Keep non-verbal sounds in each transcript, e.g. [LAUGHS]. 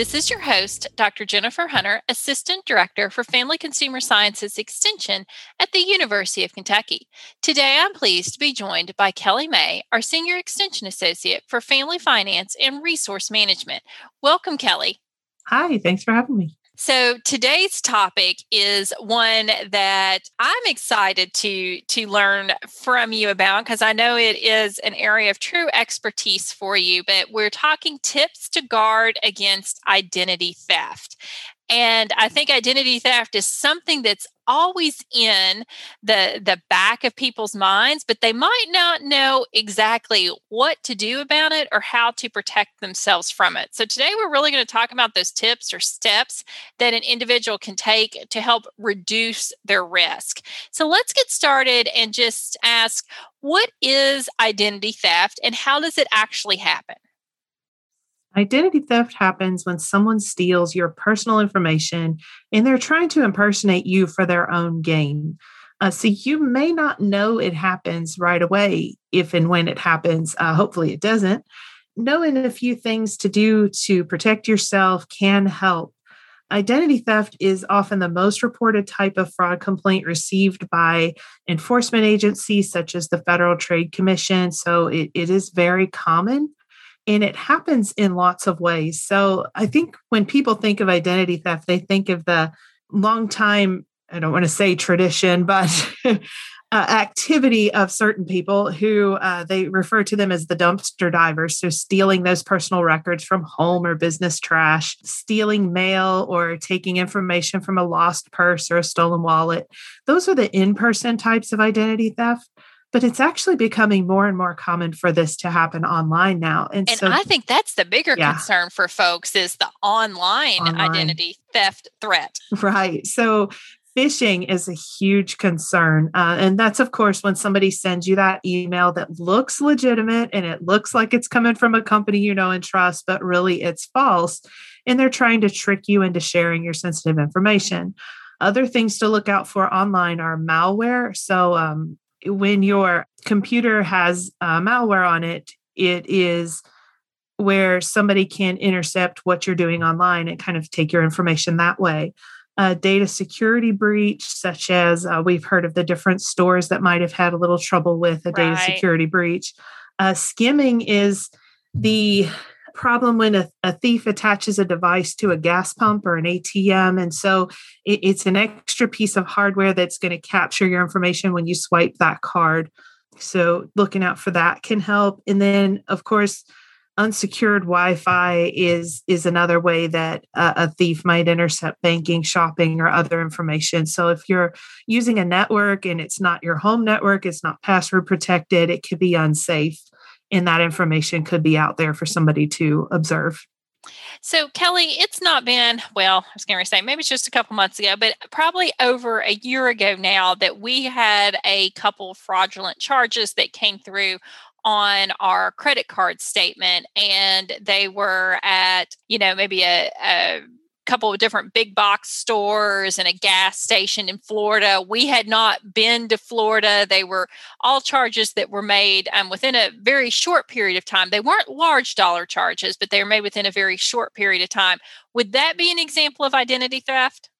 This is your host, Dr. Jennifer Hunter, Assistant Director for Family Consumer Sciences Extension at the University of Kentucky. Today, I'm pleased to be joined by Kelly May, our Senior Extension Associate for Family Finance and Resource Management. Welcome, Kelly. Hi, thanks for having me. So today's topic is one that I'm excited to to learn from you about because I know it is an area of true expertise for you, but we're talking tips to guard against identity theft. And I think identity theft is something that's always in the the back of people's minds but they might not know exactly what to do about it or how to protect themselves from it. So today we're really going to talk about those tips or steps that an individual can take to help reduce their risk. So let's get started and just ask what is identity theft and how does it actually happen Identity theft happens when someone steals your personal information and they're trying to impersonate you for their own gain. Uh, so you may not know it happens right away if and when it happens. Uh, hopefully, it doesn't. Knowing a few things to do to protect yourself can help. Identity theft is often the most reported type of fraud complaint received by enforcement agencies such as the Federal Trade Commission. So it, it is very common and it happens in lots of ways. So I think when people think of identity theft, they think of the long time, I don't want to say tradition, [LAUGHS] but uh, activity of certain people who uh, they refer to them as the dumpster divers. So, stealing those personal records from home or business trash, stealing mail, or taking information from a lost purse or a stolen wallet. Those are the in person types of identity theft but it's actually becoming more and more common for this to happen online now and, and so, i think that's the bigger yeah. concern for folks is the online, online, identity theft threat right so phishing is a huge concern uh, and that's of course when somebody sends you that email that looks legitimate and it looks like it's coming from a company you know and trust but really it's false and they're trying to trick you into sharing your sensitive information other things to look out for online are malware. So, um, when your computer has uh, malware on it, it is where somebody can intercept what you're doing online and kind of take your information that way. A data security breach, such as uh, we've heard of the different stores that might have had a little trouble with a right. data security breach. Uh, skimming is the problem when a, a, thief attaches a device to a gas pump or an ATM. And so it, it's an extra piece of hardware that's going to capture your information when you swipe that card. So looking out for that can help. And then, of course, unsecured Wi-Fi is is another way that a, a thief might intercept banking, shopping, or other information. So if you're using a network and it's not your home network, it's not password protected, it could be unsafe and that information could be out there for somebody to observe. So, Kelly, it's not been, well, I was going to say maybe it's just a couple months ago, but probably over a year ago now that we had a couple fraudulent charges that came through on our credit card statement and they were at you know maybe a, a couple of different big box stores and a gas station in Florida. We had not been to Florida. They were all charges that were made um, within a very short period of time. They weren't large dollar charges, but they were made within a very short period of time. Would that be an example of identity theft?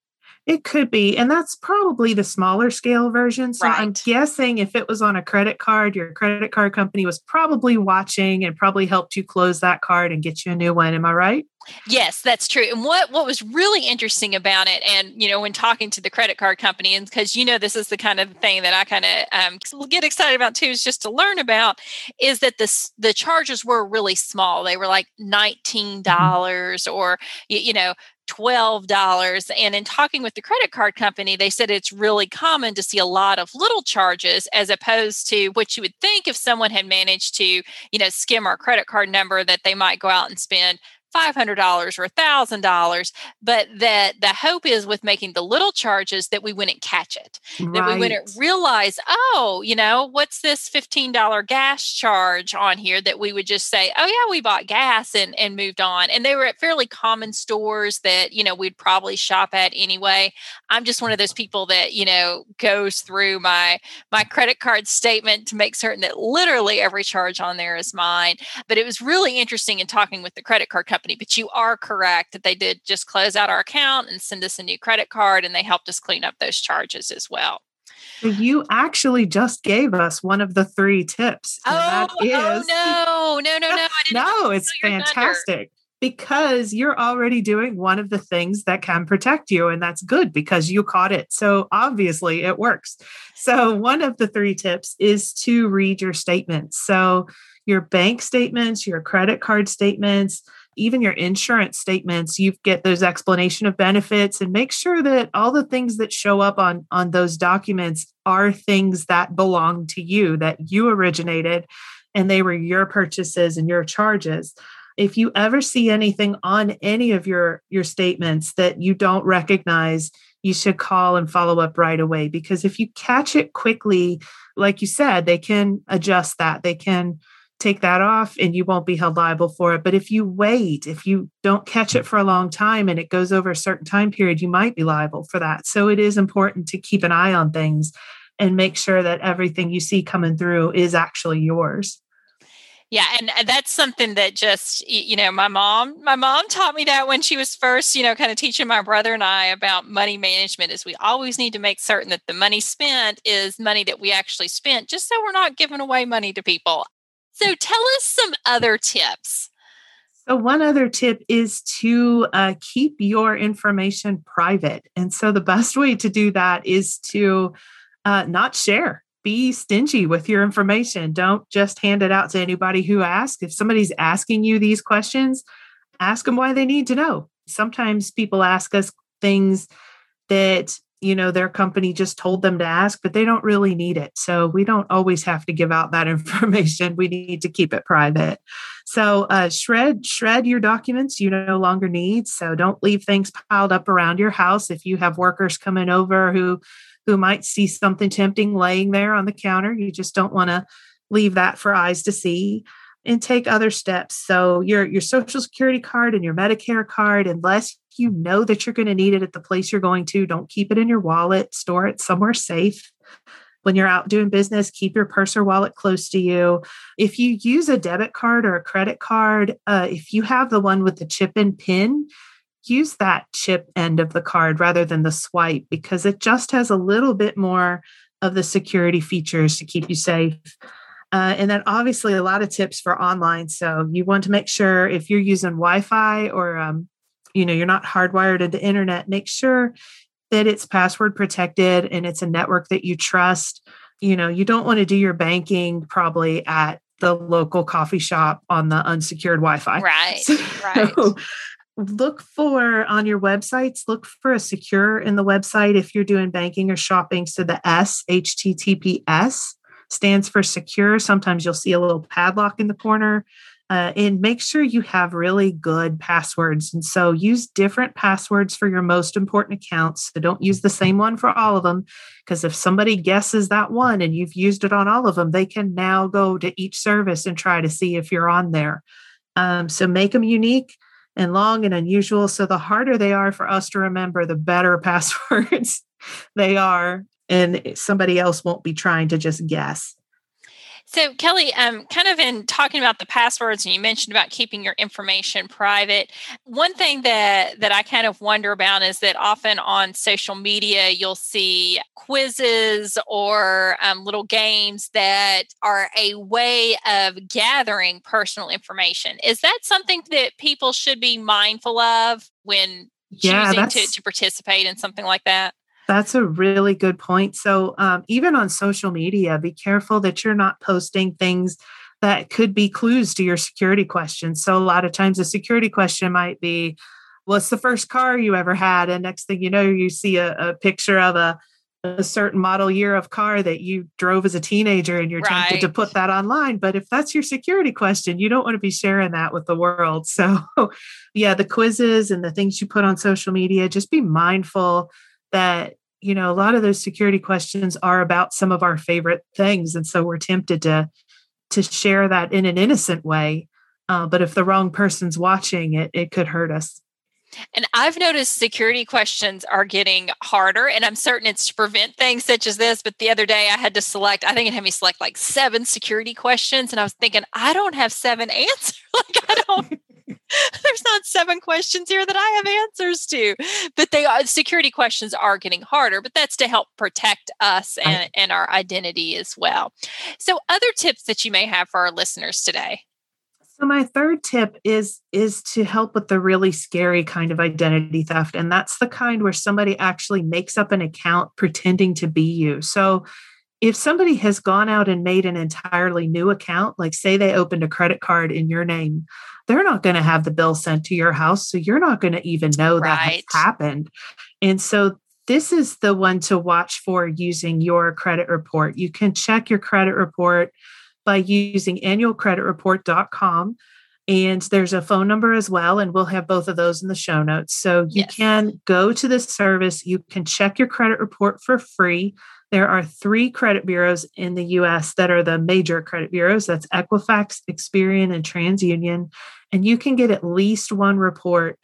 It could be. And that's probably the smaller scale version. So right. I'm guessing if it was on a credit card, your credit card company was probably watching and probably helped you close that card and get you a new one. Am I right? Yes, that's true. And what what was really interesting about it, and you know, when talking to the credit card company, and because you know this is the kind of thing that I kind of um, get excited about too, is just to learn about, is that the the charges were really small. They were like nineteen mm-hmm. dollars, mm-hmm. or you, you know, $12. And in talking with the credit card company, they said it's really common to see a lot of little charges as opposed to what you would think if someone had managed to, you know, skim our credit card number that they might go out and spend $500 or $1,000, but that the hope is with making the little charges that we wouldn't catch it, right. that we wouldn't realize, oh, you know, what's this $15 gas charge on here that we would just say, oh, yeah, we bought gas and, and moved on. And they were at fairly common stores that, you know, we'd probably shop at anyway. I'm just one of those people that, you know, goes through my, my credit card statement to make certain that literally every charge on there is mine. But it was really interesting in talking with the credit card company company. But you are correct that they did just close out our account and send us a new credit card, and they helped us clean up those charges as well. You actually just gave us one of the three tips. Oh, that oh, oh is, oh no, no, no, no. [LAUGHS] no, it's fantastic because you're already doing one of the things that can protect you. And that's good because you caught it. So obviously it works. So, one of the three tips is to read your statements. So, your bank statements, your credit card statements, even your insurance statements you get those explanation of benefits and make sure that all the things that show up on on those documents are things that belong to you that you originated and they were your purchases and your charges. If you ever see anything on any of your your statements that you don't recognize you should call and follow up right away because if you catch it quickly like you said they can adjust that. They can take that off and you won't be held liable for it. But if you wait, if you don't catch it mm. for a long time and it goes over a certain time period, you might be liable for that. So it is important to keep an eye on things and make sure that everything you see coming through is actually yours. Yeah, and uh, that's something that just you know my mom my mom taught me that when she was first you know kind of teaching my brother and I about money management is we always need to make certain that the money spent is money that we actually spent just so we're not giving away money to people. So tell us some other tips. So, one other tip is to uh, keep your information private. And so, the [LAUGHS] best way to do that is to uh, not share. Be stingy with your information. Don't just hand it out to anybody who asks. If somebody's asking you these questions, ask them why they need to know. Sometimes people ask us things that you know their company just told them to ask but they don't really need it. So we don't always have to give out that [LAUGHS] information. We need to keep it private. So uh, shred shred your documents you no longer need so don't leave things piled up around your house. If you have workers coming over who who might see something tempting laying there on the counter you just don't want to leave that for eyes to see and take other steps. So your your social security card and your Medicare card, unless you know that you're going to need it at the place you're going to, don't keep it in your wallet, store it somewhere safe. When you're out doing business, keep your purse or wallet close to you. If you use a debit card or a credit card, uh, if you have the one with the chip and pin, use that chip end of the card rather than the swipe because it just has a little bit more of the security features to keep you safe. Uh, and then obviously a lot of tips for online. So you want to make sure if you're using Wi-Fi or um, you know you're not hardwired into internet, make sure that it's password protected and it's a network that you trust. You know, you don't want to do your banking probably at the local coffee shop on the unsecured Wi-Fi. Right. So, right. [LAUGHS] look for on your websites look for a secure in the website if you're doing banking or shopping so the s https stands for secure. Sometimes you'll see a little padlock in the corner. Uh, and make sure you have really good passwords. And so use different passwords for your most important accounts. So don't use the same one for all of them, because if somebody guesses that one and you've used it on all of them, they can now go to each service and try to see if you're on there. Um, so make them unique and long and unusual. So the harder they are for us to remember, the better [LAUGHS] passwords they are and somebody else won't be trying to just guess. So, Kelly, um, kind of in talking about the passwords, and you mentioned about keeping your information private. One thing that that I kind of wonder about is that often on social media you'll see quizzes or um, little games that are a way of gathering personal information. Is that something that people should be mindful of when choosing to, to participate in something like that? That's a really good point. So, um, even on social media, be careful that you're not posting things that could be clues to your security questions. So, a lot of times, a security question might be, What's the first car you ever had? And next thing you know, you see a, a picture of a a certain model year of car that you drove as a teenager and you're right. tempted to put that online. But if that's your security question, you don't want to be sharing that with the world. [LAUGHS] So, yeah, the quizzes and the things you put on social media, just be mindful that, you know, a lot of those security questions are about some of our favorite things. And so we're tempted to to share that in an innocent way. Uh, but if the wrong person's watching it, it could hurt us. And I've noticed security questions are getting harder, and I'm certain it's to prevent things such as this. But the other day I had to select, I think it had me select like seven security questions, and I was thinking, I don't have seven [LAUGHS] answers. like, I don't. [LAUGHS] There's not seven questions here that I have answers to, but they are security questions are getting harder, but that's to help protect us and, and our identity as well. So, other tips that you may have for our listeners today. So my third tip is is to help with the really scary kind of identity theft and that's the kind where somebody actually makes up an account pretending to be you. So if somebody has gone out and made an entirely new account, like say they opened a credit card in your name, they're not going to have the bill sent to your house so you're not going to even know right. that has happened. And so this is the one to watch for using your credit report. You can check your credit report by using annualcreditreport.com. And there's a phone number as well, and we'll have both of those in the show notes. So you yes. can go to this service, you can check your credit report for free. There are three credit bureaus in the US that are the major credit bureaus that's Equifax, Experian, and TransUnion. And you can get at least one report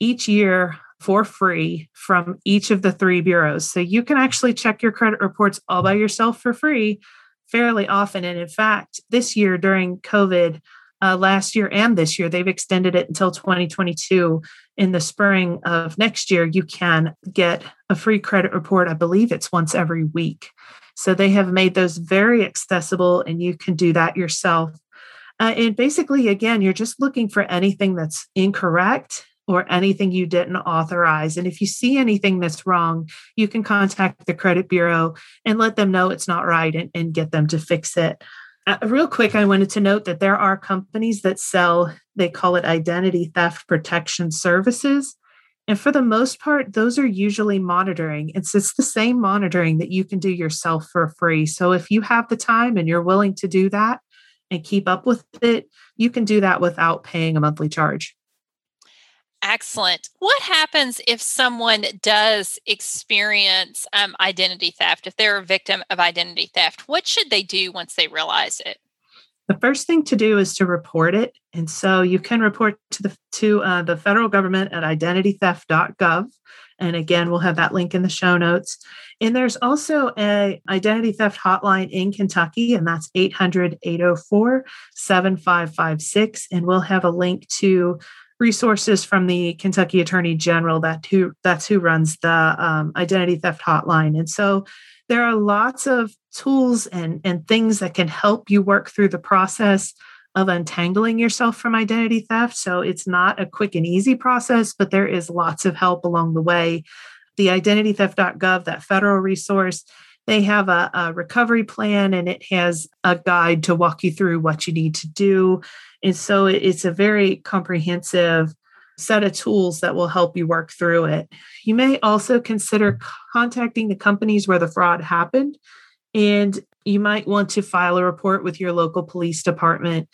each year for free from each of the three bureaus. So you can actually check your credit reports all by yourself for free fairly often. And in fact, this year during COVID, uh, last year and this year, they've extended it until 2022. In the spring of next year, you can get a free credit report. I believe it's once every week. So they have made those very accessible, and you can do that yourself. Uh, and basically, again, you're just looking for anything that's incorrect or anything you didn't authorize. And if you see anything that's wrong, you can contact the credit bureau and let them know it's not right and, and get them to fix it. Uh, real quick, I wanted to note that there are companies that sell, they call it identity theft protection services. And for the most part, those are usually monitoring. It's, it's the same monitoring that you can do yourself for free. So if you have the time and you're willing to do that and keep up with it, you can do that without paying a monthly charge. Excellent. What happens if someone does experience um, identity theft? If they're a victim of identity theft, what should they do once they realize it? The first thing to do is to report it, and so you can report to the to uh, the federal government at identitytheft.gov. And again, we'll have that link in the show notes. And there's also a identity theft hotline in Kentucky, and that's 800-804-7556. And we'll have a link to resources from the Kentucky Attorney General. That who that's who runs the um, identity theft hotline, and so there are lots of tools and and things that can help you work through the process of untangling yourself from identity theft. So it's not a quick and easy process, but there is lots of help along the way. The identitytheft.gov, that federal resource, they have a, a, recovery plan and it has a guide to walk you through what you need to do. And so it's a very comprehensive set of tools that will help you work through it. You may also consider contacting the companies where the fraud happened, and you might want to file a report with your local police department.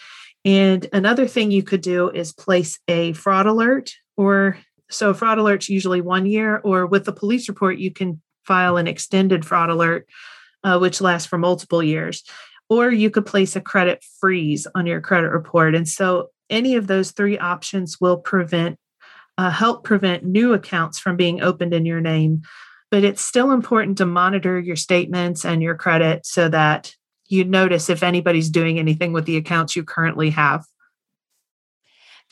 And another thing you could do is place a fraud alert, or so fraud alert's usually one year, or with the police report, you can file an extended fraud alert, uh, which lasts for multiple years or you could place a credit freeze on your credit report. And so any of those three options will prevent, uh, help prevent new accounts from being opened in your name. But it's still important to monitor your statements and your credit so that you notice if anybody's doing anything with the accounts you currently have.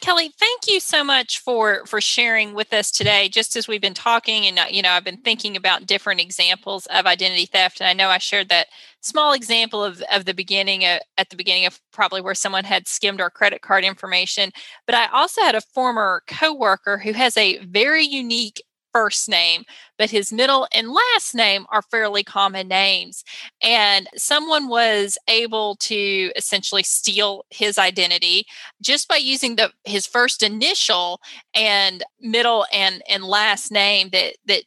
Kelly, thank you so much for for sharing with us today. Just as we've been talking, and uh, you know, I've been thinking about different examples of identity theft, and I know I shared that small example of of the beginning uh, at the beginning of probably where someone had skimmed our credit card information. But I also had a former coworker who has a very unique first name, but his middle and last name are fairly common names. And someone was able to essentially steal his identity just by using the his first initial and middle and and last name that that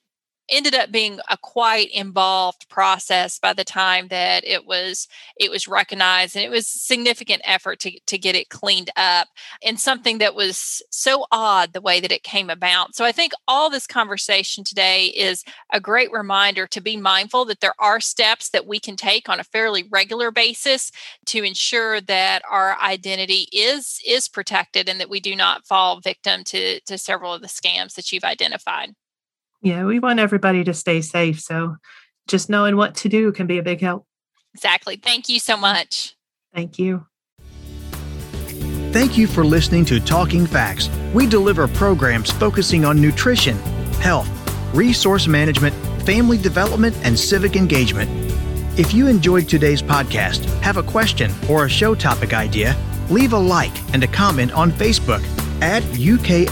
ended up being a quite involved process by the time that it was it was recognized and it was significant effort to, to get it cleaned up and something that was so odd the way that it came about. So i think all this conversation today is a great reminder to be mindful that there are steps that we can take on a fairly regular basis to ensure that our identity is is protected and that we do not fall victim to to several of the scams that you've identified yeah, we want everybody to stay safe. So just knowing what to do can be a big help. Exactly. Thank you so much. Thank you. Thank you for listening to Talking Facts. We deliver programs focusing on nutrition, health, resource management, family development, and civic engagement. If you enjoyed today's podcast, have a question or a show topic idea, leave a like and a comment on Facebook at UKFCSEXT